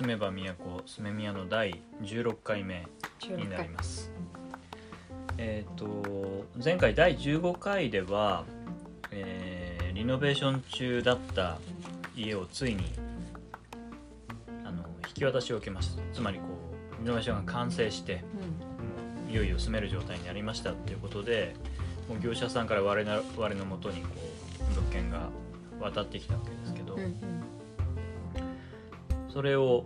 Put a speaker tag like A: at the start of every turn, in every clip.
A: 住めば都住め宮の第16回目になります。えっ、と前回第15回では、えーリノベーション中だった家をついにあの引き渡しを受けました。つまりこうリノベーションが完成してもういよいよ住める状態になりましたっていうことでもう業者さんから我々我のもとにこう物件が渡ってきたわけですけど、
B: うんうん
A: それを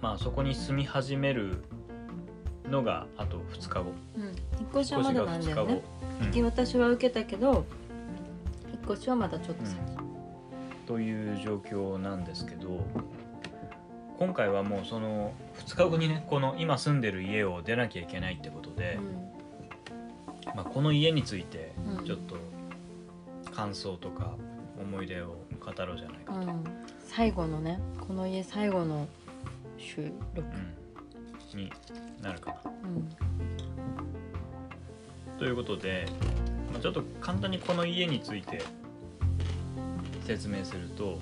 A: まあそこに住み始めるのがあと2日後。
B: うん。引っ越しはまだなんだよね。
A: うん。
B: 引き渡しは受けたけど引っ越しはまだちょっと先、
A: という状況なんですけど今回はもうその2日後にねこの今住んでる家を出なきゃいけないってことで、まあ、この家について
B: うん。
A: ちょっと感想とか思い出を語ろうじゃないかと、
B: うん。うん最後のねこの家最後の収録、
A: うん。になるかな。
B: うん。
A: ということで、まあ、ちょっと簡単にこの家について説明すると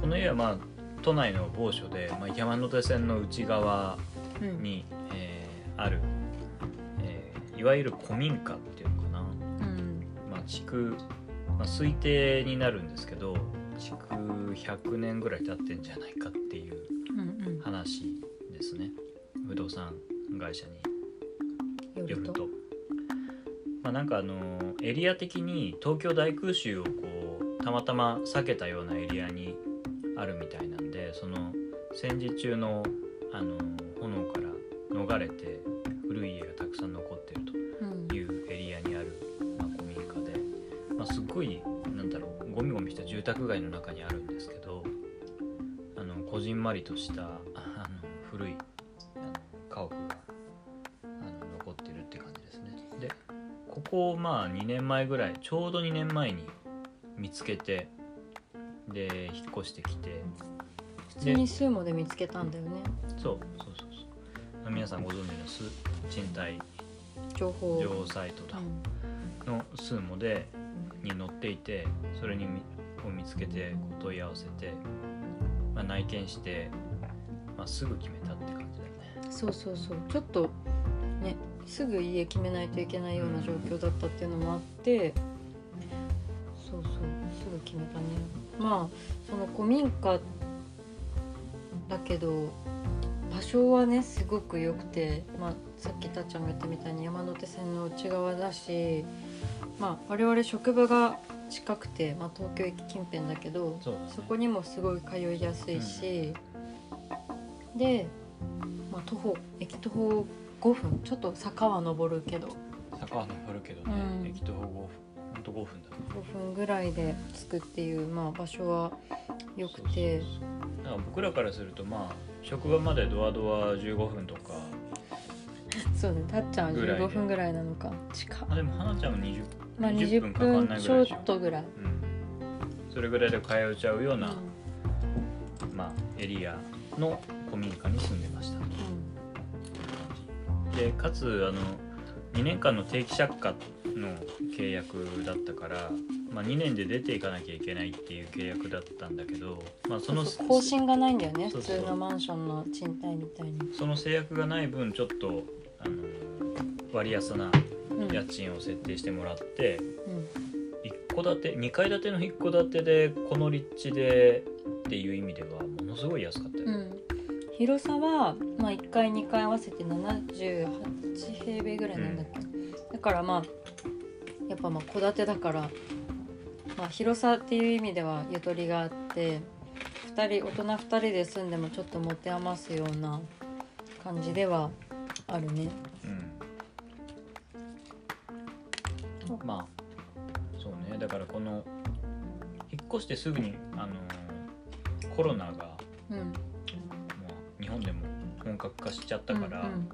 A: この家はまあ都内の某所で、まあ、山手線の内側
B: うんうん。
A: に、えーある、えーいわゆる古民家っていうのかな、
B: うん。
A: まあ、築、まあ、推定になるんですけど築100年ぐらい経ってんじゃないかっていう
B: うんうん。
A: 話ですね。不動産会社に。
B: よると。
A: まあ、なんかあのエリア的に東京大空襲をこうたまたま避けたようなエリアにあるみたいなんでその戦時中のあの炎から逃れて宅街の中にあるんですけどあのこじんまりとしたあの古いあの家屋があの残ってるって感じですね。でここをまあ2年前ぐらいちょうど2年前に見つけてで引っ越してきて
B: 普通にスーモで見つけたんだよね。
A: そうそうそうそう。まあ皆さんご存知のス賃貸
B: 情報。
A: サイトだ
B: うん
A: のスーモでに載っていてそれにみを見つけてこう問い合わせて、まあ、内見して、まあ、すぐ決めたって感じだよね。
B: そうそうそう。ちょっとねすぐ家決めないといけないような状況だったっていうのもあってそうそうすぐ決めたね。まあその古民家だけど場所はねすごく良くて、まあ、さっきたっちゃんが言ったみたいに山手線の内側だし、まあ、我々職場が近くて、まあ、東京駅近辺だけど
A: そ
B: こにもすごい通いやすいし、で、まあ、徒歩駅徒歩5分ちょっと坂は登るけど。
A: 坂は登るけどね、
B: うん。
A: 駅徒歩5分ほんと5分だね。
B: 5分ぐらいで着くっていう、まあ、場所は良くて。
A: だから僕らからするとまあ職場までドアドア15分とか。
B: そうねたっちゃんは
A: ぐらいで
B: 15分ぐらいなのか近。っ
A: あでも花ちゃんも20
B: まあ
A: 20
B: 20
A: 分
B: ちょっとぐらい、
A: うん、それぐらいで通えちゃうような、まあ、エリアの古民家に住んでました。でかつあの2年間の定期借家の契約だったから、まあ、2年で出ていかなきゃいけないっていう契約だったんだけど、まあ、その
B: 更新がないんだよね普通のマンションの賃貸みたいに、
A: その制約がない分ちょっとあの割安な
B: うん
A: 家賃を設定してもらって、
B: うん。
A: 一戸建て2階建ての一戸建てでこの立地でっていう意味ではものすごい安かったよ、
B: うん、広さは、まあ、1階2階合わせて78平米ぐらいなんだっけ、だからまあやっぱまあ戸建てだから、まあ、広さっていう意味ではゆとりがあって2人大人2人で住んでもちょっと持て余すような感じではあるね。
A: まあそうね。だからこの引っ越してすぐにあのコロナが
B: うん。
A: 日本でも本格化しちゃったから、
B: うん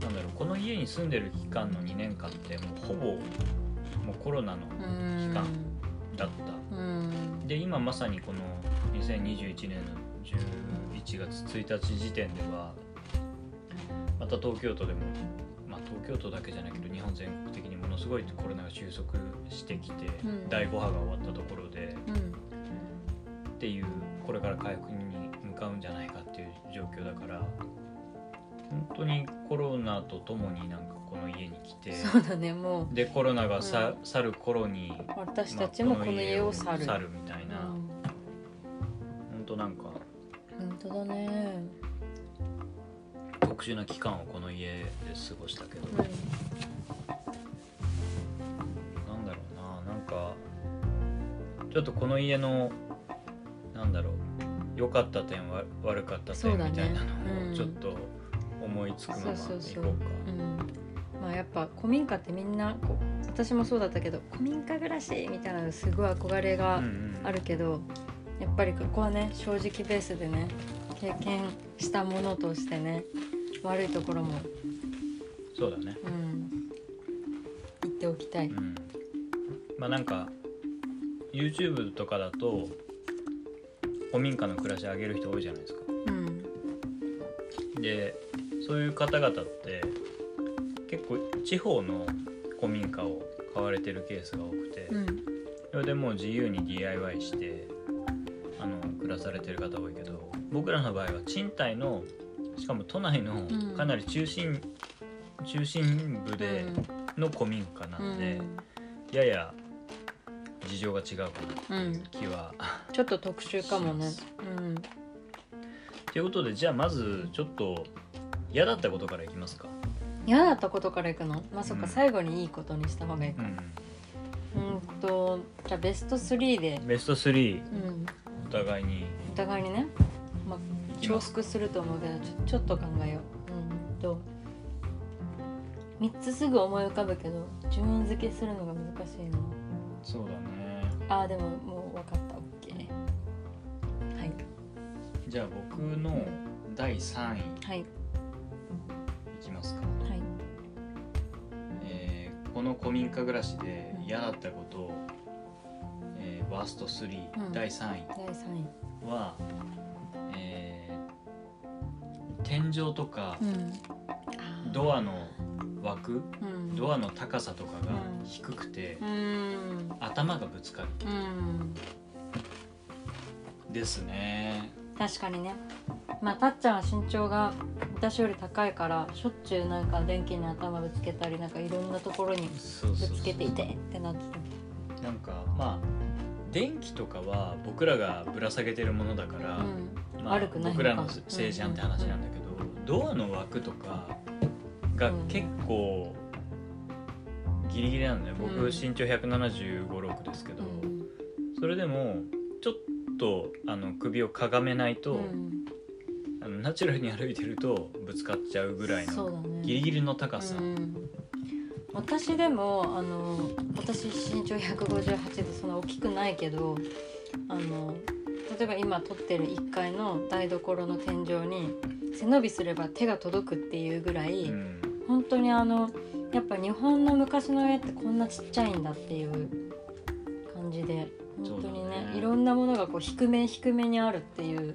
A: なんだろうこの家に住んでる期間の2年間ってもうほぼもうコロナの
B: うん
A: 期間だった、
B: うん。
A: で今まさにこの2021年の11月1日時点ではまた東京都でも、まあ、東京都だけじゃないけど日本全国的にものすごいコロナが収束してきて、
B: うん。
A: 第5波が終わったところで
B: うん。
A: っていうこれから回復に向かうんじゃないかっていう状況だから本当にコロナとともになんかこの家に来て
B: そうだねもう。
A: でコロナがさ、去る頃に
B: 私たちもこの家を去る、
A: 去るみたいな、
B: うん。
A: 本当なんか
B: 本当だね
A: 特殊な期間をこの家で過ごしたけど、
B: うん
A: なんだろうな。なんかちょっとこの家のなんだろう。良かった点わ悪かった点みたいなの
B: うん。
A: をちょっと思いつくままいこ
B: そう
A: か。
B: うん。まあやっぱ古民家ってみんなこう私もそうだったけど古民家暮らしみたいなのすごい憧れが
A: うんうん。
B: あるけど、やっぱりここはね正直ベースでね経験したものとしてね悪いところも、
A: そうだね。
B: うん、言っておきたい。
A: うん、まあなんか YouTube とかだと古民家の暮らし上げる人多いじゃないですか。
B: うん
A: でそういう方々って結構地方の古民家を買われてるケースが多くて、
B: うん
A: それでもう自由に DIY してあの暮らされてる方多いけど僕らの場合は賃貸のしかも都内の
B: うん。
A: かなり中心、中心部での古民家な
B: うん。
A: んで、やや事情が違うかな
B: うん。
A: 気は。
B: ちょっと特殊かもね。
A: し。
B: うん。
A: ということでじゃあまずちょっと嫌だったことからいきますか。
B: 嫌だったことからいくの？まあそっか、
A: うん。
B: 最後にいいことにした方がいいか。
A: うん、
B: うんとじゃあベスト3で、
A: ベスト3
B: うん、
A: お互いに。
B: お互いにね、まあ、重複すると思うけどちょちょっと考えよう。うんと3つすぐ思い浮かぶけど順位付けするのが難しいな。
A: そうだね。
B: あーでももう分かった。OK。はい。
A: じゃあ僕の第3位。い
B: はい。
A: きますか、
B: はい。
A: えーこの古民家暮らしで嫌だったことを、えーワースト3、
B: うん。
A: 第3位。
B: 第3位。
A: は、えー天井とか
B: うん。
A: ドアの枠
B: うん。
A: ドアの高さとかが
B: うん。
A: 低くて、
B: うん。
A: 頭がぶつかる。
B: うん。
A: ですね。
B: 確かにね。まあたっちゃんは身長が私より高いからしょっちゅうなんか電気に頭ぶつけたりなんかいろんなところにぶつけていてってなって
A: なんかまあ電気とかは僕らがぶら下げてるものだから、
B: うん、
A: まあ
B: 悪くない
A: 僕らのせいじゃんって話なんだけど、ドアの枠とかが結構ギリギリなのね。僕
B: うん。
A: 身長1 7 5 6ですけど、
B: うん。
A: それでもちょっとあの首をかがめないと、
B: うん。
A: あのナチュラルに歩いてるとぶつかっちゃうぐらいのギリギリの高さ、
B: うん。私でもあの私身長158でそんな大きくないけどあの例えば今撮ってる1階の台所の天井に背伸びすれば手が届くっていうぐらい、
A: うん。
B: 本当にあのやっぱ日本の昔の家ってこんなちっちゃいんだっていう感じで本当にね
A: だね。
B: いろんなものがこう低め低めにあるっていう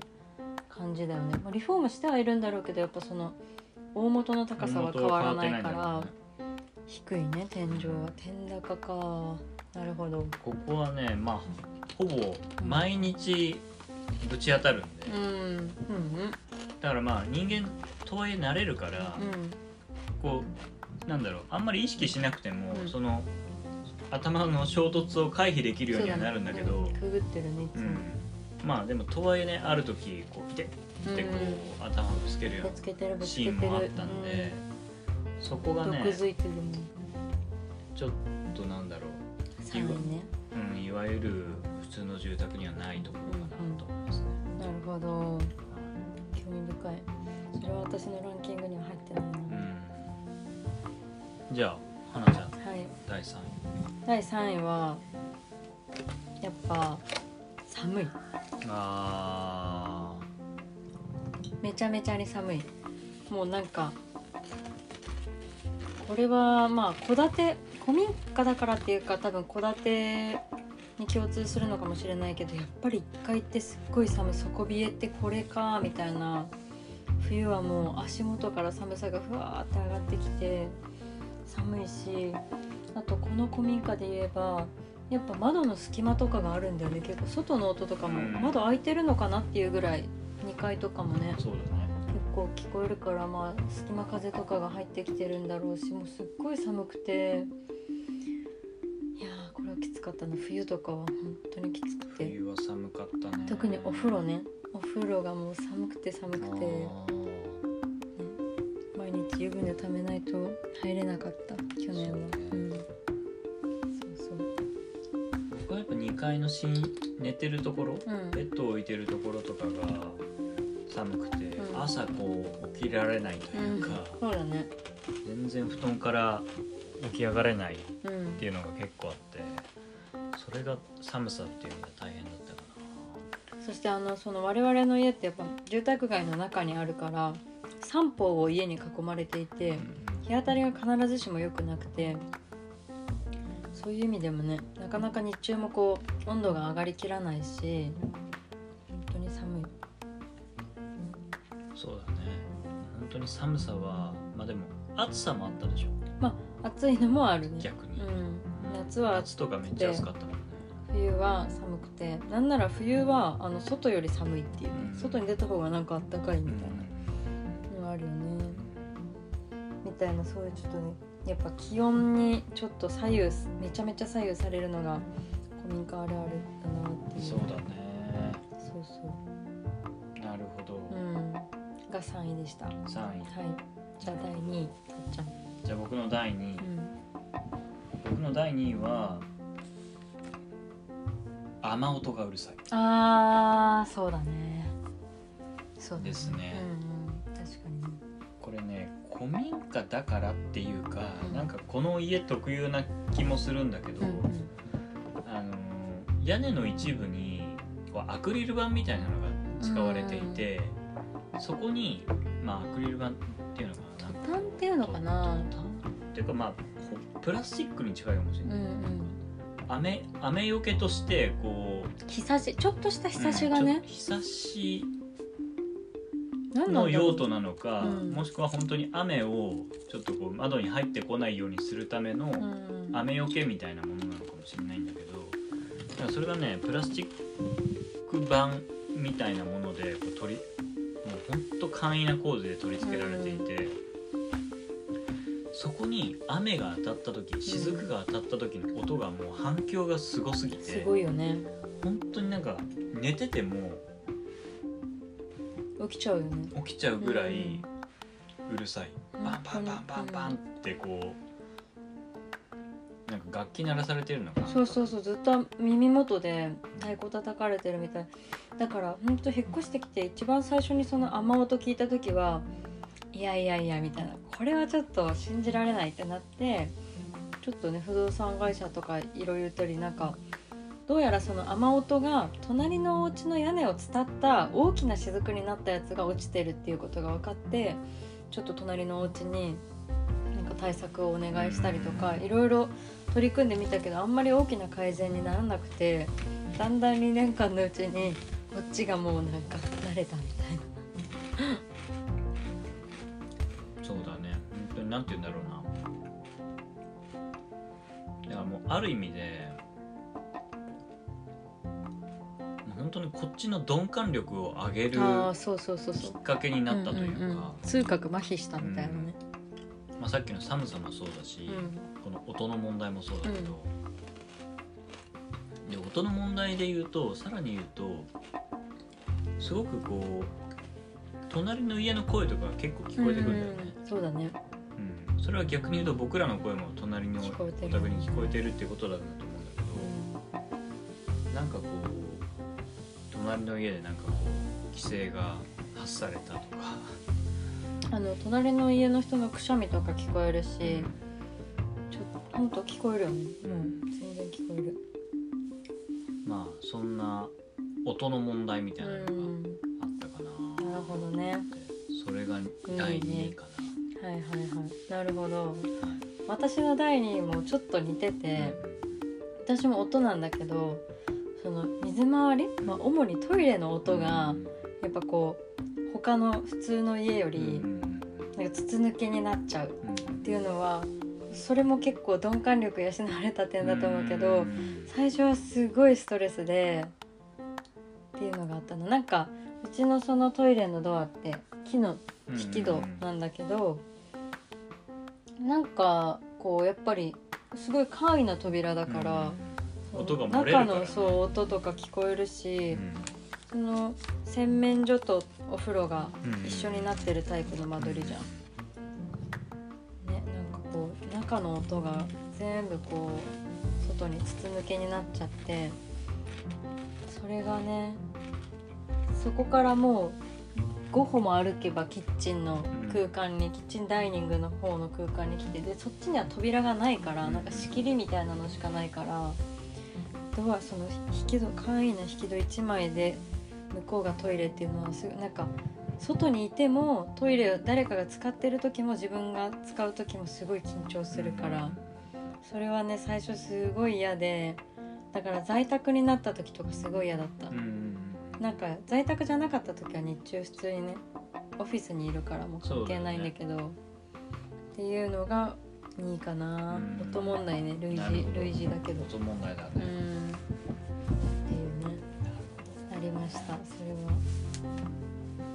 B: 感じだよね、まあ、リフォームしてはいるんだろうけどやっぱその大元の高さは変わらないから
A: って
B: 低いね天井は。天高か。なるほど。
A: ここはねまあほぼ毎日ぶち当たるんで、
B: うんうん
A: だからまあ人間とはいえ慣れるから、
B: うん。
A: こうなんだろうあんまり意識しなくても、
B: うん。
A: その頭の衝突を回避できるようにはなるんだけど
B: ねうんくぐってるねいつも。
A: うん。まあでもとはいえねある時こうピテッてこう、頭ぶつけるようなシーンもあったんで、そこがね
B: 毒づいてるもん。
A: ちょっとなんだろ
B: 3位ね。
A: う、うん、いわゆる普通の住宅にはないところかなと思いますね。
B: なるほど。興味深い。それは私のランキングには入ってないな、
A: うん、じゃあ花ちゃん
B: はい。
A: 第3位。
B: 第3位はやっぱ寒い。
A: あ
B: めちゃめちゃに寒い。もうなんかこれはまあ戸建て古民家だからっていうか多分戸建てに共通するのかもしれないけどやっぱり1階ってすっごい寒い底冷えってこれかみたいな冬はもう足元から寒さがふわーって上がってきて寒いしあとこの古民家で言えばやっぱ窓の隙間とかがあるんだよね。結構外の音とかも
A: うん。
B: 窓開いてるのかなっていうぐらい2階とかもね
A: そうだね。
B: 結構聞こえるからまあ隙間風とかが入ってきてるんだろうしもうすっごい寒くてきつかったな冬とかは本当にきつくて。
A: 冬は寒かったね。
B: 特にお風呂ね。お風呂がもう寒くて寒くて。
A: あ
B: 毎日湯船ためないと入れなかった去年は。
A: そうね。
B: うん。そうそう。
A: ー僕はやっぱ2階の寝寝てるところ
B: うん。
A: ベッドを置いてるところとかが寒くて、
B: うん。
A: 朝こう起きられないというか、
B: そうだね。
A: 全然布団から起き上がれないっ
B: うん。
A: ていうのが結構あってそれが寒さっていうのが大変だったか
B: そしてあのその我々の家ってやっぱ住宅街の中にあるから三方を家に囲まれていて
A: な、
B: 日当たりが必ずしも良くなくてそういう意味でもねなかなか日中もこう温度が上がりきらないし本当に寒い。
A: そうだね。本当に寒さはまあでも暑さもあったでしょ。
B: まあ暑いのもあるね。
A: 逆に、
B: うん。夏は
A: 夏とかめっちゃ暑かったもんね
B: 冬は寒くてなんなら冬はあの外より寒いっていうね、
A: うん。
B: 外に出た方がなんかあったかいみたい
A: うん
B: なのがあるよね。みたいなそういうちょっとねやっぱ気温にちょっと左右めちゃめちゃ左右されるのが古民家あるあるだなっていう。
A: そうだね。
B: そうそ
A: なるほど、
B: ううん。が3位でした。はい。
A: 3位
B: じゃあ第2位たっちゃん。
A: じゃあ僕の第2位、
B: うん。
A: 僕の第2位は雨音がうるさい。
B: あーそうだね。そう
A: ですね。
B: うんうん。確かに。ね
A: これね古民家だからっていうか、
B: うん。
A: なんかこの家特有な気もするんだけど、
B: うんうん。
A: あの屋根の一部にこうアクリル板みたいなのが使われていて、そこにまあアクリル板っていうのかな。
B: トタンっていうのかな。
A: っていうかまあプラスチックに近いかもしれない、
B: うんうん
A: 雨雨よけとしてこう
B: 日差しちょっとした日差しがね。
A: うん日差しの用途なのか、
B: うん。
A: もしくは本当に雨をちょっとこう窓に入ってこないようにするための
B: うん。
A: 雨よけみたいなものなのかもしれないんだけどだからそれがねプラスチック板みたいなものでこう取りもうほんと簡易な構図で取り付けられていて、そこに雨が当たった時雫が当たった時の音がもう反響がすごすぎて
B: すごいよね。
A: 本当になんか寝てても
B: 起きちゃうよね。
A: 起きちゃうぐらいうるさい、
B: うん。
A: バンバンバンバンバンってこうなんか楽器鳴らされてるのかな。
B: そうそうそうずっと耳元で太鼓叩かれてるみたい。だからほんと引っ越してきて一番最初にその雨音聞いた時はいやいやいやみたいなこれはちょっと信じられないってなってちょっとね不動産会社とかいろいろ言ったりなんかどうやらその雨音が隣のお家の屋根を伝った大きな雫になったやつが落ちてるっていうことが分かってちょっと隣のお家になんか対策をお願いしたりとかいろいろ取り組んでみたけどあんまり大きな改善にならなくてだんだん2年間のうちにこっちがもうなんか慣れたみたいな。
A: 本当になんて言うんだろうな。だからもうある意味で本当にこっちの鈍感力を上げるきっかけになったというか、
B: んんん。痛覚麻痺したみたいなね。
A: まあ、さっきの寒さもそうだし、
B: うん。
A: この音の問題もそうだけど、で音の問題で言うとさらに言うとすごくこう隣の家の声とかが結構聞こえてくるんだよね、
B: うん。そうだね。
A: うん。それは逆に言うと僕らの声も隣の
B: 聞こえてる。
A: お宅に聞こえてるってことなんだと思うんだけど、なんかこう隣の家でなんかこう規制が発されたとか、
B: あの隣の家の人のくしゃみとか聞こえるし、ちょっと本当聞こえるよね。うん、全然聞こえる。
A: まあそんな音の問題みたいなのが
B: うん、
A: あったかな、
B: なるほどね。
A: それが第2位か
B: はいはいはい。なるほど。私の第2位もちょっと似てて、私も音なんだけど、その水回り、まあ主にトイレの音がやっぱこう他の普通の家よ
A: うん
B: り
A: うん。
B: なんか筒抜けになっちゃう
A: うん。
B: っていうのはそれも結構鈍感力養われた点だと思うけど
A: ん。
B: 最初はすごいストレスでっていうのがあったの。なんかうちのそのトイレのドアって木の引き戸なんだけど、なんかこうやっぱりすごい簡易な扉だから、
A: うん。音が漏れるね
B: 中のそう音とか聞こえるし、
A: うん。
B: その洗面所とお風呂が
A: うん
B: 一緒になってるタイプの間取りじゃん。ねなんかこう中の音が全部こう外に筒抜けになっちゃってそれがねそこからもう5歩も歩けばキッチンの空間に、キッチンダイニングの方の空間に来てでそっちには扉がないからなんか仕切りみたいなのしかないからドアその引き戸簡易な引き戸1枚で向こうがトイレっていうのはすごいなんか外にいてもトイレを誰かが使ってる時も自分が使う時もすごい緊張するからそれはね最初すごい嫌でだから在宅になった時とかすごい嫌だった。なんか在宅じゃなかった時は日中普通にねオフィスにいるからもう関係ないんだけどっていうのがいいかな。
A: うん。
B: 音問題ね類似類似だけど。
A: 音問題だね。
B: うん。っていうねありました。それは、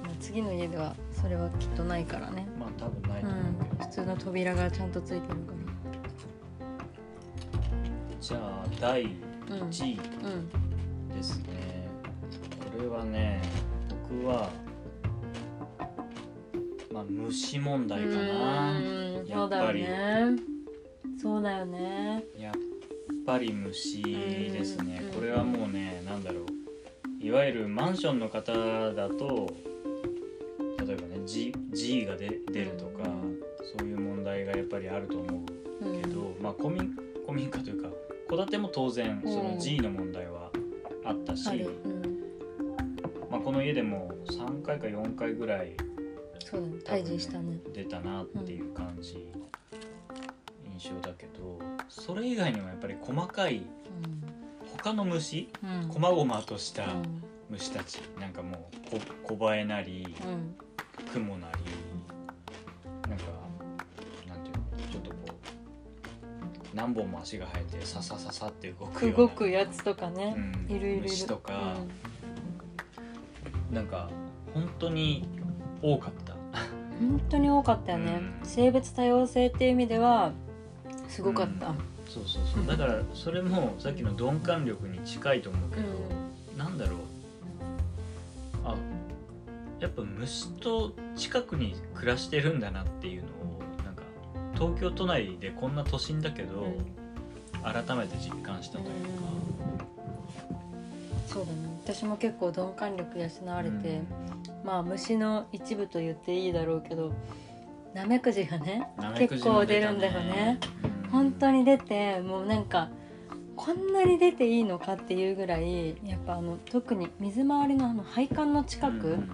B: まあ、次の家ではそれはきっとないからね。
A: まあ多分ないと思うけど。
B: 普通の扉がちゃんとついてるか
A: じゃあ第
B: らうん。
A: 1位
B: うん。
A: ですね。これはね僕はまあ虫問題かな。
B: うん
A: やっぱり
B: そうだよね。ね
A: やっぱり虫ですね。
B: うん
A: これはもうねなんだろう。いわゆるマンションの方だと例えばね G, G が出出るとかそういう問題がやっぱりあると思う
B: うん。
A: けど、まあ古民古民家というか戸建ても当然その
B: うん
A: G の問題はあったし、まあ、この家でも3回か4回ぐらい
B: そうだね退治したね。
A: 出たなっていう感じ、印象だけどそれ以外にもやっぱり細かい他の虫
B: うん。うん
A: 細々とした
B: うん。
A: 虫たちなんかもうこ小バエなり
B: うん。
A: クモなりなんかなんていうのちょっとこう何本も足が生えてささささって動く
B: 動くやつとかね、
A: うん。
B: いるいる
A: 虫とか、なんか本当に多かった。
B: うん本当に多かったよね、
A: うん。
B: 性別多様性っていう意味ではすごかった、うん。
A: そうそうそう。だからそれもさっきの鈍感力に近いと思うけど、なんだろう。あやっぱ虫と近くに暮らしてるんだなっていうのをなんか東京都内でこんな都心だけど、改めて実感したというか、
B: そうだね。私も結構鈍感力養われて、
A: うん
B: まあ虫の一部と言っていいだろうけどナメクジがね
A: ナメク
B: 結構出るんだよね。
A: うん
B: 本当に出てもうなんかこんなに出ていいのかっていうぐらいやっぱあの特に水回りのあの配管の近く
A: うん。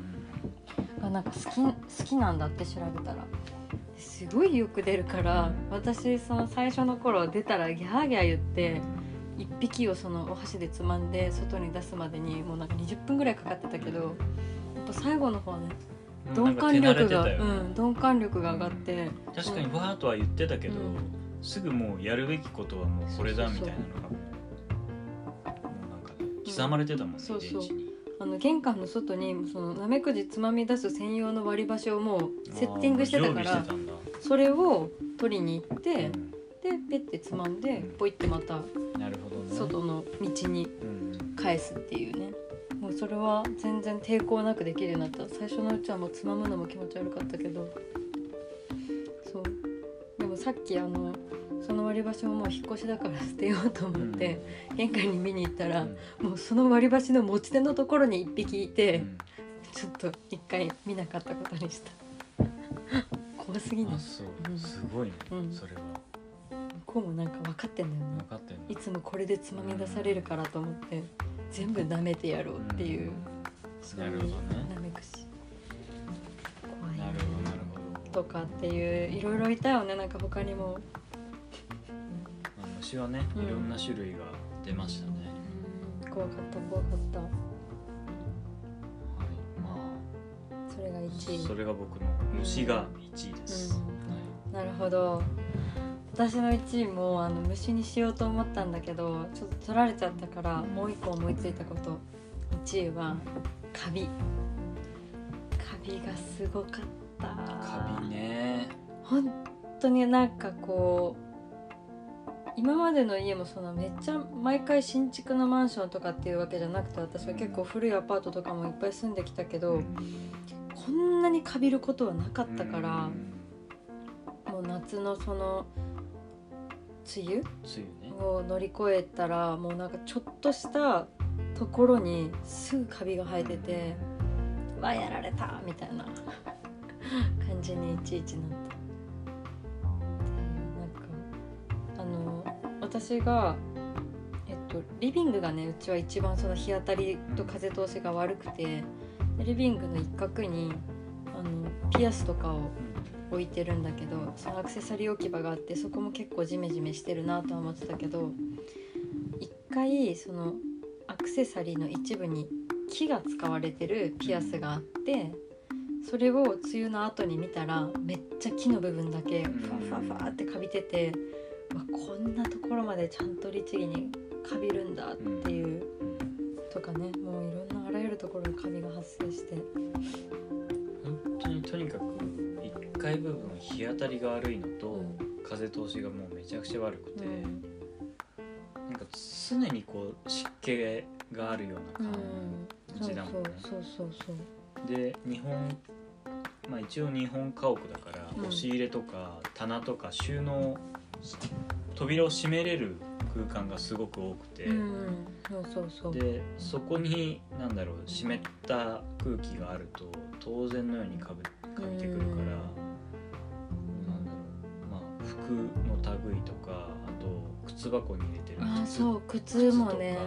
B: がなんか好き好きなんだって調べたら。すごいよく出るから私その最初の頃出たらギャーギャー言って1匹をそのお箸でつまんで外に出すまでにもうなんか20分ぐらいかかってたけど最後の方はね鈍感力が、うん、鈍感力が上がって、
A: 確かにわーとは言ってたけど、
B: うん。
A: すぐもうやるべきことはもうこれだみたいなのがもうなんかね刻まれてたもんね、
B: そうそう。あの玄関の外にそのナメクジつまみ出す専用の割り箸をもうセッティングしてたからそれを取りに行って、
A: うん。
B: でペッてつまんで
A: うん
B: ポイってまた外の道に
A: うん。
B: 返すっていうねそれは全然抵抗なくできるようになった。最初のうちはもうつまむのも気持ち悪かったけど。そう。でもさっきあのその割り箸ももう引っ越しだから 捨てようと思って、玄関に見に行ったら、もうその割り箸の持ち手のところに1匹いて、
A: うん。
B: ちょっと一回見なかったことにした。怖すぎない？
A: すごいね、
B: うん。
A: それは。
B: 向こうもなんか分かってんだよね。
A: 分かってんの
B: いつもこれでつまみ出されるからと思って全部舐めてやろうっていう、そういう
A: なるほどね。
B: 舐めくし怖い。
A: なるほどなるほど。
B: とかっていういろいろいたよね。なんか他にも。
A: まあ虫はね
B: うん。
A: いろんな種類が出ましたね、
B: 怖かった怖かった。
A: はい。ま
B: それが1位。
A: あそれが僕の虫が1位です、
B: うん。なるほど私の1位もあの虫にしようと思ったんだけどちょっと取られちゃったからもう一個思いついたこと。1位はカビ。ビがすごかった。
A: カビね。
B: 本当になんかこう今までの家もそのめっちゃ毎回新築のマンションとかっていうわけじゃなくて私は結構古いアパートとかもいっぱい住んできたけど、こんなにかびることはなかったから、もう夏のその梅雨？を乗り越えたらもうなんかちょっとしたところにすぐカビが生えてて「わやられた!」みたいな。感じにいちいちなっていうなんかあの私がえっとリビングがねうちは一番その日当たりと風通しが悪くてでリビングの一角にあのピアスとかを置いてるんだけどそのアクセサリー置き場があってそこも結構ジメジメしてるなとは思ってたけど一回そのアクセサリーの一部に木が使われてるピアスがあってそれを梅雨の後に見たらめっちゃ木の部分だけファファファってかびててうわこんなところまでちゃんと律儀にかびるんだっていうとかねもういろんなあらゆるところにカビが発生して。
A: 本当にとにかく階部分日当たりが悪いのと、
B: うん
A: 風通しがもうめちゃくちゃ悪くて、
B: うん
A: なんか常にこう湿気があるような感じだもんね、
B: そうそうそう
A: で日本まあ一応日本家屋だから、
B: うん
A: 押し入れとか棚とか収納扉を閉めれる空間がすごく多くて、
B: そううん。そうそうそう。
A: でそこに何だろう湿った空気があると当然のようにかぶかびてくるから、服の類とかあと靴箱に入れてる
B: あ
A: 靴
B: そう靴もね。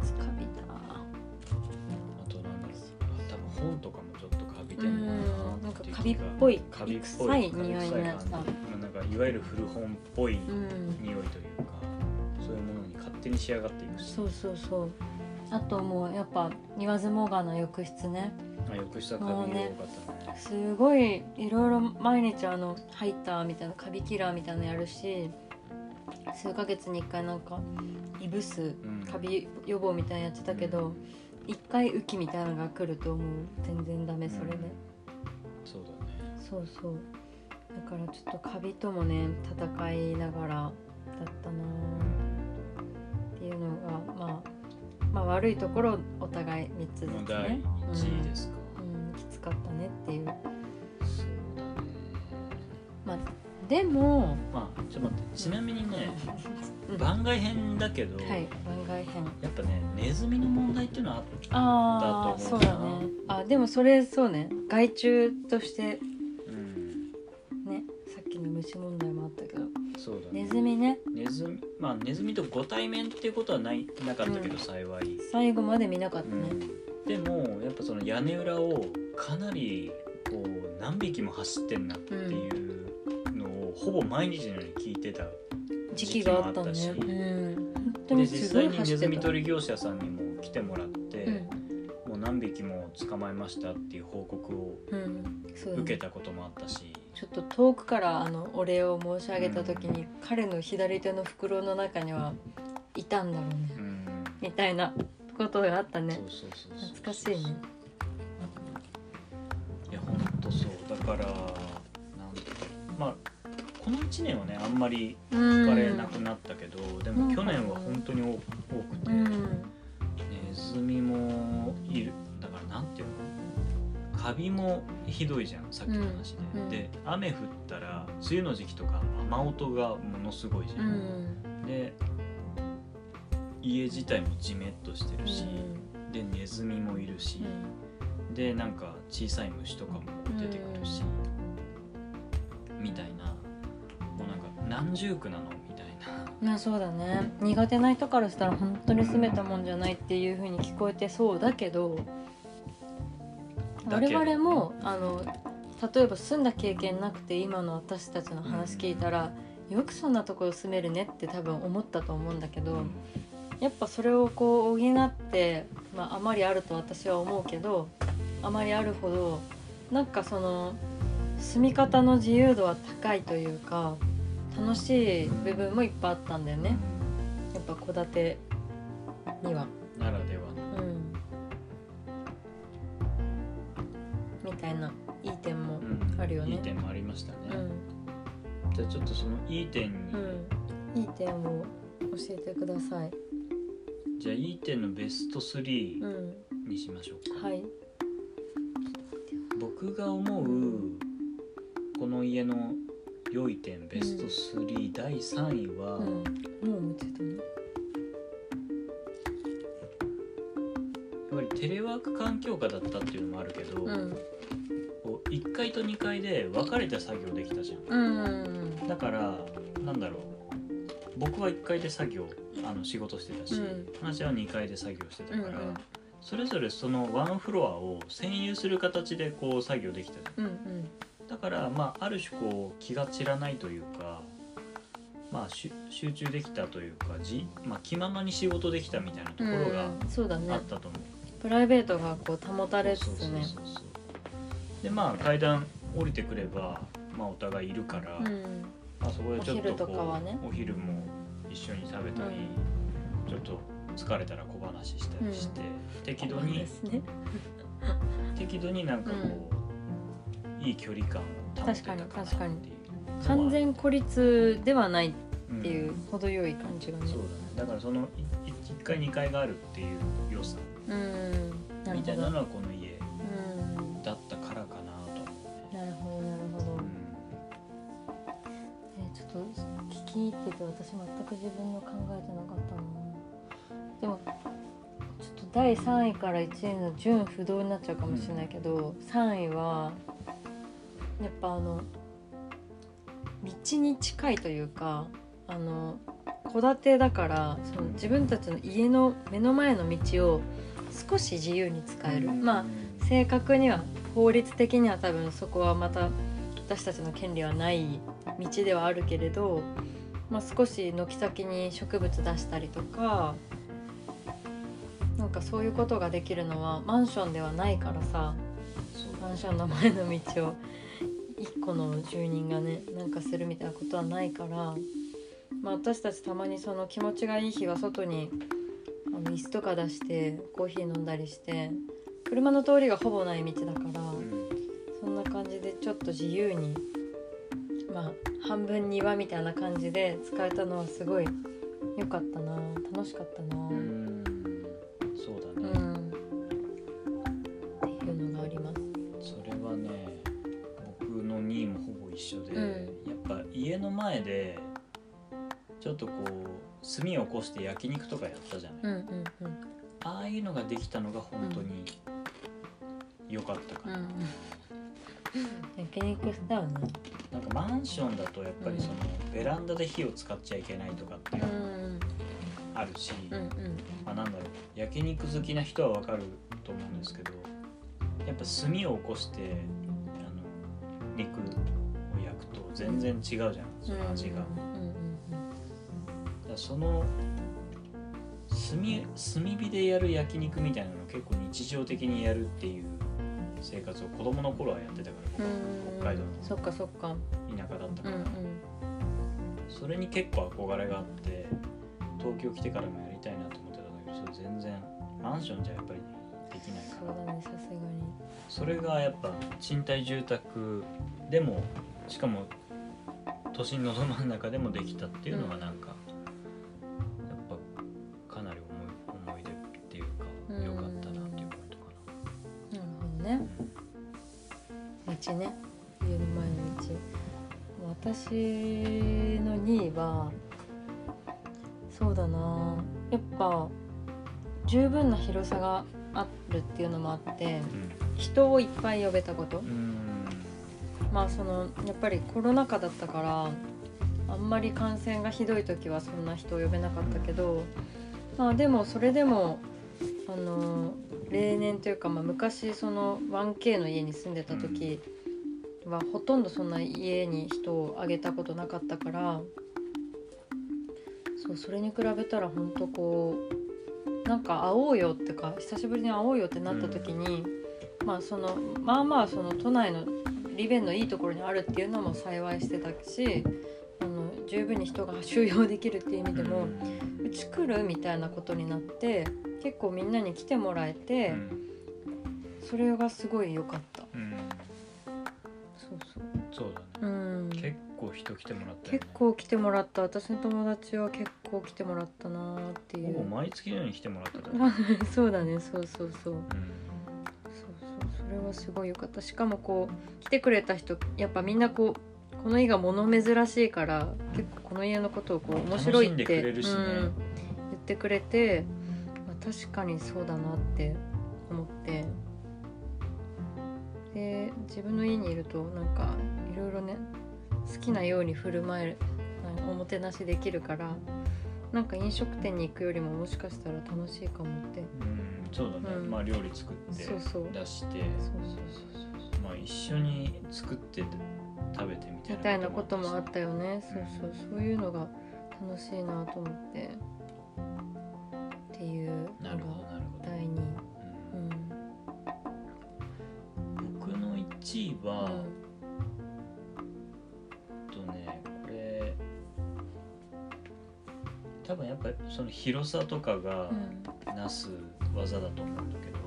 A: 靴とか。
B: びた。
A: あとなんだろう。あ多分本とかもちょっとかびて
B: うんん
A: のかな。
B: なんかカビっぽい
A: カビっぽ
B: 臭い
A: カビ
B: 匂いのやつだ。
A: 臭感じまあなんかいわゆる古本っぽい
B: うん。
A: 匂いというか、そういうものに勝手に仕上がっていくし。
B: そうそうそうあともうやっぱ言わずもがな浴室ね。
A: あ浴室はカビが多かったね。
B: すごいいろいろ毎日あのハイターみたいなカビキラーみたいなのやるし数ヶ月に1回なんかいぶす
A: うん。
B: カビ予防みたいなのやってたけど1回雨季みたいなのが来るともう。全然ダメそれで、
A: そうだね。
B: そうそう。だからちょっとカビともね戦いながらだったなっていうのがまあまあ悪いところお互い3つずつね。
A: 1位ですか、
B: うん、うん、きつかったねっていう。
A: そうだね。
B: まあでも、
A: まあちょっと待って。ちなみにね
B: うん。
A: 番外編だけど、
B: はい番外編。
A: やっぱねネズミの問題っていうのはあっ
B: ああ
A: だと思うな。
B: そうだね。あでもそれそうね。害虫として
A: うん。
B: ねさっきの虫問題もあったけど
A: そうだね。
B: ネズミね。
A: ネズミまあネズミとご対面っていうことはないなかったけど、
B: うん。
A: 幸い、
B: 最後まで見なかったね、
A: うん、でもやっぱその屋根裏をかなりこう何匹も走ってんなっていうのをほぼ毎日のように聞いてた
B: 時期があったね
A: 時期もあったし
B: うん。本当
A: で
B: にす
A: 実際にネ
B: ごい走ってた。
A: ズミ取り業者さんにも来てもらって、
B: うん。
A: もう何匹も捕まえましたっていう報告を
B: うん。そうだね。
A: 受けたこともあったし、
B: ちょっと遠くからあのお礼を申し上げた時に、彼の左手の袋の中にはいたんだろうね。
A: うん。
B: みたいなことがあったね。懐かしいね。
A: いやほんとそう。だからなんまあこの1年はねあんまり聞
B: 聞
A: かれなくなったけど、でも去年は本当に多多くて、
B: うん。
A: ネズミもいる。だからなんていうのカビもひどいじゃんさっきの話で、
B: うんうん。
A: で雨降ったら梅雨の時期とか雨音がものすごいじゃ、
B: うん。ん
A: で家自体もジメッとしてるし、でネズミもいるし、でなんか小さい虫とかも出てくるし、みたいな。もうなんか何重苦なのみたいな。
B: まあそうだね。苦手な人からしたら本当に住めたもんじゃないっていう風に聞こえてそうだけど我々もあの例えば住んだ経験なくて今の私たちの話聞いたら、よくそんなところ住めるねって多分思ったと思うんだけど、やっぱそれをこう補って、まあ、あまりあると私は思うけどあまりあるほどなんかその住み方の自由度は高いというか楽しい部分もいっぱいあったんだよね。やっぱ戸建てには。
A: ならでは
B: たたいないい点も
A: うん。
B: あるよね。
A: いい点もありましたね、
B: うん、
A: じゃあちょっとそのいい点に、
B: うん、いい点を教えてください。
A: じゃあいい点のベスト
B: う
A: 3
B: ん。
A: にしましょうか、
B: はい。
A: 僕が思うこの家の良い点ベスト3、第3位は、
B: うん。もう見てたの？
A: ぱりテレワーク環境下だったっていうのもあるけど、
B: うん。
A: こう1階と2階で分かれて作業できたじゃん。
B: うん。うん
A: だからなんだろう。僕は1階で作業あの仕事してたし、
B: うん。
A: 話は2階で作業してた
B: うん
A: から、それぞれそのワンフロアを占有する形でこう作業できた。
B: うんうん。
A: だからまあある種こう気が散らないというかまあし集中できたというかじ、まあ、気ままに仕事できたみたいなところがあ
B: ね。
A: ったと思う。
B: プライベートがこう保たれつつね。
A: でまあ階段降りてくれば、まあ、お互いいるから、
B: うん。
A: まあ、そこでちょっと
B: お昼と
A: こう
B: かはね。
A: お昼も一緒に食べたり、ちょっと疲れたら小話したりして、適度に
B: ね。
A: 適度になんかこう、いい距離感を保ってたかなっていう。
B: 確かに。完全孤立ではないってい
A: ん
B: う程よい感じがね。
A: そうだね。だからその1階2階があるっていうみたいなのはこの家
B: うん。
A: だったからかなと。思うね、
B: なるほどなるほど、
A: うん。
B: えーちょっと聞き入ってて私全く自分の考えてなかったなでもちょっと第3位から1位の順不動になっちゃうかもしれないけど、3位はやっぱあの道に近いというかあの戸建てだからその自分たちの家の目の前の道を少し自由に使える、まあ正確には法律的には多分そこはまた私たちの権利はない道ではあるけれど、まあ、少し軒先に植物出したりとかなんかそういうことができるのはマンションではないからさマンションの前の道を一個の住人がねなんかするみたいなことはないから、まあ、私たちたまにその気持ちがいい日は外にあの椅子とか出してコーヒー飲んだりして車の通りがほぼない道だから。
A: うん。
B: そんな感じでちょっと自由にまあ半分庭みたいな感じで使えたのはすごい良かったな楽しかったな。
A: う
B: うん。
A: んそうだね、
B: ん。っていうのがあります。
A: それはね僕の2位もほぼ一緒で、
B: うん。
A: やっぱ家の前でちょっとこう炭を起こして焼肉とかやったじゃない、
B: うんうんうん。
A: ああいうのができたのが本当に良かったかな、
B: うん焼肉したよね。
A: なんかマンションだとやっぱりそのベランダで火を使っちゃいけないとかっていう
B: う
A: のも
B: ん。
A: あるし、
B: うんうん
A: まあ、なんだろう焼肉好きな人はわかると思うんですけどやっぱ炭を起こしてあの肉を焼くと全然違うじゃんその味が。だその炭炭火でやる焼肉みたいなのを結構日常的にやるっていう生活を子供の頃はやってたから
B: うん。
A: 北海道の。
B: そっかそっか。
A: 田舎だったから、
B: うんうん。
A: それに結構憧れがあって東京来てからもやりたいなと思ってたんだけどそれ全然マンションじゃやっぱりできないから。
B: そうだねさすがに。
A: それがやっぱ賃貸住宅でもしかも都心のど真ん中でもできたっていうのがなんか、
B: 道ね。家の前の道。私の2位はそうだな。やっぱ十分な広さがあるっていうのもあって
A: な
B: 人をいっぱい呼べたこと。
A: うん。うん
B: まあそのやっぱりコロナ禍だったからあんまり感染がひどい時はそんな人を呼べなかったけどまあでもそれでもあの例年というか、まあ、昔その 1K の家に住んでた時はほとんどそんな家に人をあげたことなかったからそうそれに比べたら本当こうなんか会おうよってか久しぶりに会おうよってなった時に、まあそのまあまあその都内の利便のいいところにあるっていうのも幸いしてたしあの十分に人が収容できるっていう意味でも、うち来るみたいなことになって結構みんなに来てもらえて、
A: うん。
B: それがすごい良かった。
A: うん人来てもらったよ。ね
B: 結構来てもらった。私の友達は結構来てもらったなーってい
A: ほぼ
B: う
A: 毎月のように来てもらってたよね
B: そうだね。そうそうそう。
A: うん。
B: そうそう。それはすごい良かった。しかもこう来てくれた人やっぱみんなこうこの家が物珍しいから結構この家のことをこう面白いって
A: ね。
B: うん。言ってくれて、まあ、確かにそうだなって思って。で自分の家にいるとなんかいろいろね好きなように振る舞えるおもてなしできるからなんか飲食店に行くよりももしかしたら楽しいかもって。
A: うん。そうだね、
B: うん。
A: まあ料理作って
B: そうそう。
A: 出して
B: そうそうそうそう。
A: まあ一緒に作って食べてみたいな
B: みたいなこともあ
A: っ
B: ったよね。そうそう。そういうのが楽しいなと思って。っていうのが第2
A: うん。僕の1位
B: う
A: は、
B: ん
A: 多分やっぱりその広さとかが
B: うん。
A: なす技だと思うんだけど、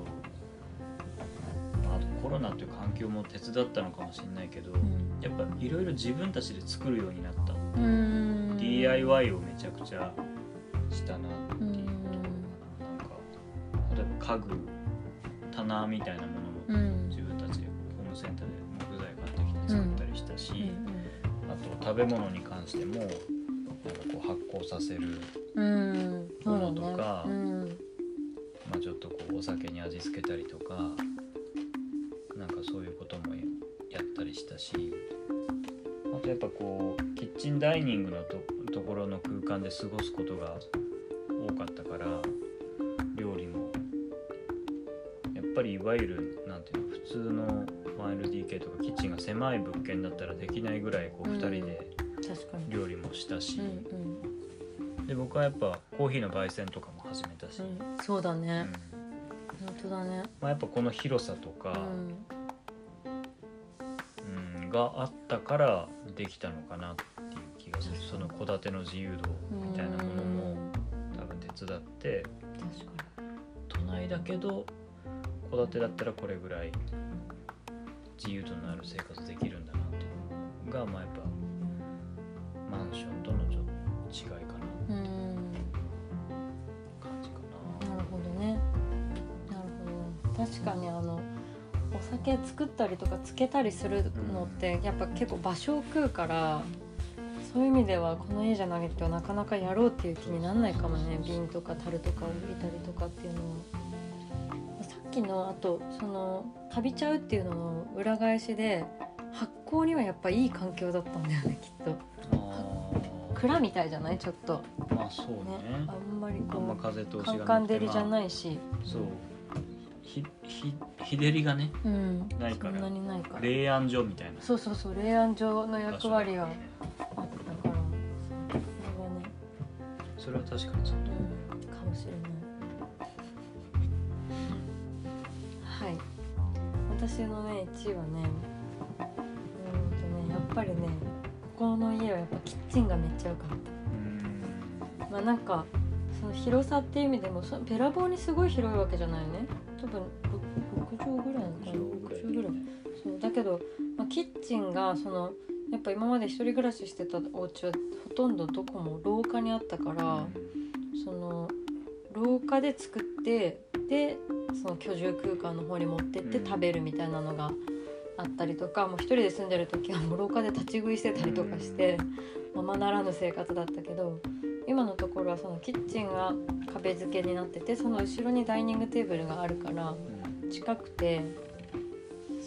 A: まあ、あとコロナという環境も手伝ったのかもしれないけど、やっぱいろいろ自分たちで作るようになった、
B: うん。
A: DIY をめちゃくちゃしたなって
B: う
A: いう、
B: ん
A: なんか例えば家具棚みたいなものも
B: うん。
A: 自分たちでホームセンターで木材買ってきて作ったりしたし、あと食べ物に関しても発酵させる、ものとか
B: うん。
A: まあ、ちょっとこうお酒に味付けたりとかなんかそういうこともやったりしたしあとやっぱこうキッチンダイニングのとところの空間で過ごすことが多かったから料理もやっぱりいわゆるなんていうの普通の 1LDK とかキッチンが狭い物件だったらできないぐらいこう
B: うん。
A: 2人で料理もしたし、
B: うん
A: で僕はやっぱコーヒーの焙煎とかも始めたし、
B: うん。うんそうだ
A: うん。
B: ね本当だね。
A: まあ、やっぱこの広さとか、うん、があったからできたのかなっていう気がする。その戸建ての自由度
B: うん
A: みたいなものも
B: うん
A: 多分手伝って
B: 確か
A: 都内だけど戸建てだったらこれぐらい自由度のある生活できるんだなっていうのがまあやっぱマンションとのちょっと違い
B: お酒作ったりとか漬けたりするのってやっぱ結構場所を食うからそういう意味ではこの家じゃないとなかなかやろうっていう気にならないかもね。瓶とか樽とかたりとかっていうのは。さっきのあとそのカビちゃうっていうのの裏返しで発酵にはやっぱいい環境だったんだよねきっと。
A: あ
B: 蔵みたいじゃない？ちょっと。
A: ーまあそう
B: ね。
A: ね。
B: あんまり
A: あんま
B: こ
A: 風通しが
B: うカン
A: なくて
B: カン照りじゃ
A: まあ
B: ないし、
A: そうひひ日照りがね
B: うん、
A: ないから。
B: そんなにないから。
A: 冷暗所みたいな。
B: そうそうそう冷暗所の役割は
A: 場所だよね
B: あったから。それはね、
A: それは確かにそうだ
B: うん、かもしれない。はい。私のね1位はねうーんとねやっぱりねここの家はやっぱキッチンがめっちゃ良かった。
A: うん。
B: まあなんかその広さっていう意味でもそべらぼうにすごい広いわけじゃないよね多分 6, 畳ぐらいのかな。6畳ぐらい。そうだけど、まあ、キッチンがそのやっぱ今まで一人暮らししてたお家はほとんどどこも廊下にあったから、その廊下で作ってでその居住空間の方に持ってって
A: うん
B: 食べるみたいなのがあったりとか、もう一人で住んでる時はもう廊下で立ち食いしてたりとかして、ままならぬ生活だったけど今のところはそのキッチンが壁付けになっててその後ろにダイニングテーブルがあるから
A: うん。
B: 近くて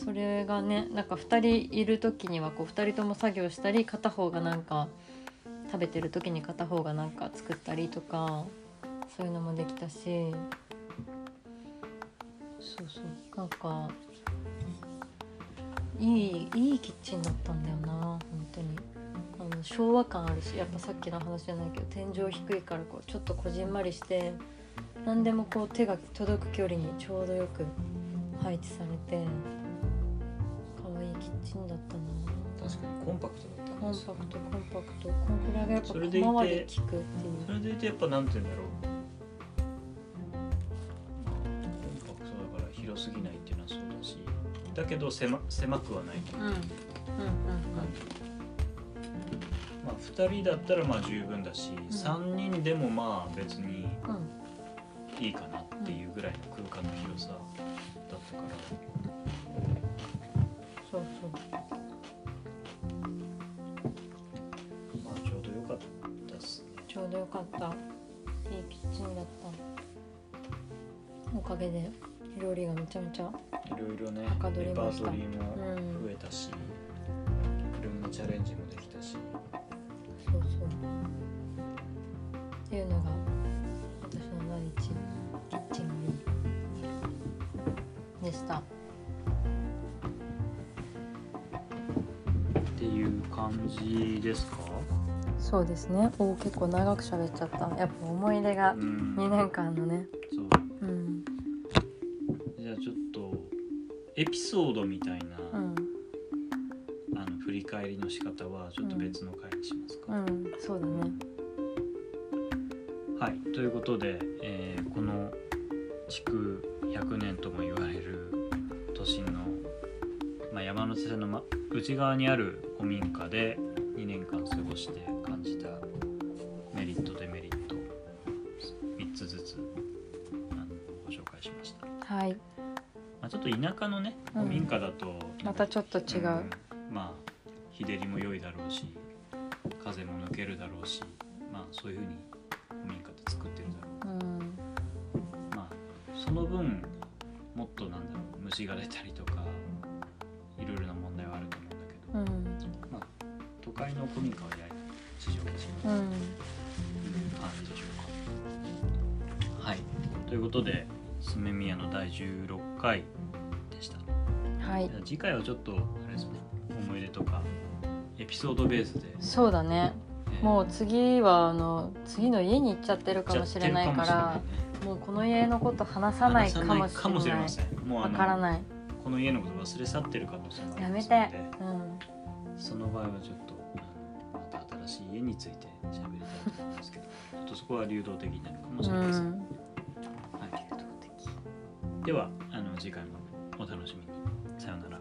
B: それがねなんか2人いる時にはこう2人とも作業したり片方がなんか食べてる時に片方がなんか作ったりとかそういうのもできたしそうそう。なんかいいいいキッチンだったんだよな本当に。あの昭和感あるしやっぱさっきの話じゃないけど天井低いからこうちょっとこじんまりして何でもこう手が届く距離にちょうどよく配置されて可愛いキッチンだったな。
A: 確かにコンパクトだった。
B: コンパクトコンパクト。こんくらいがやっぱ
A: それでいて
B: 小回り効くっていう。
A: それでいてやっぱなんて言うんだろう。コンパクトだから広すぎないっていうのはそうだし。だけど狭狭くはない
B: う。ん。うんうんうん
A: まあ、2人だったらまあ十分だし、3人でもまあ別に
B: うん。
A: いいかなっていうぐらいの空間の広さだったから、
B: そうそう。
A: まあ、ちょうどよかったですね。
B: ちょうどよかった。いいキッチンだった。おかげで料理がめちゃめちゃ
A: いろいろねレパートリーも
B: うん。
A: 増えたし、いろんなチャレンジもできたし
B: そうで
A: す
B: ね。お結構長く喋っちゃった。やっぱ思い出が
A: うん。
B: 2年間のね。
A: そう。
B: うん。
A: じゃあちょっとエピソードみたいな、
B: うん。
A: あの振り返りの仕方はちょっと別の回にしますか、
B: うん。そうだね。
A: はい。ということで、えーこの築100年とも言われる都心の、まあ、山手線の、ま、内側にある古民家で2年間過ごして
B: はい。
A: まあ、ちょっと田舎のね
B: うん。
A: 古民家だと、
B: またちょっと違う、
A: ん。まあ日照りも良いだろうし風も抜けるだろうしまあそういうふうに古民家って作ってるだろう。
B: うん。
A: まあその分もっとなんだろう虫が出たりとかいろいろな問題はあると思うんだけど、
B: うん。
A: まあ都会の古民家はやや市場が違う
B: うん。
A: 感じでしょうか。はい。ということで「すめみや」の第16回でした。
B: はい。
A: 次回はちょっとあれですね思い出とかエピソードベースで、
B: そうだね。
A: えー。
B: もう次はあの次の家に行っちゃってるかもしれないか
A: や
B: ら
A: もね。
B: もうこの家のこと話さないかもしれない。
A: もしれません。もうあ
B: わ
A: の
B: からない。
A: この家のこと忘れ去ってる可能性もあり
B: やめ
A: ますので
B: て。うん。
A: その場合はちょっとまた新しい家について喋りたいと思いますけどちょっとそこは流動的になるかもしれません、
B: うん。
A: はい、ではあの次回もお楽しみに。さようなら。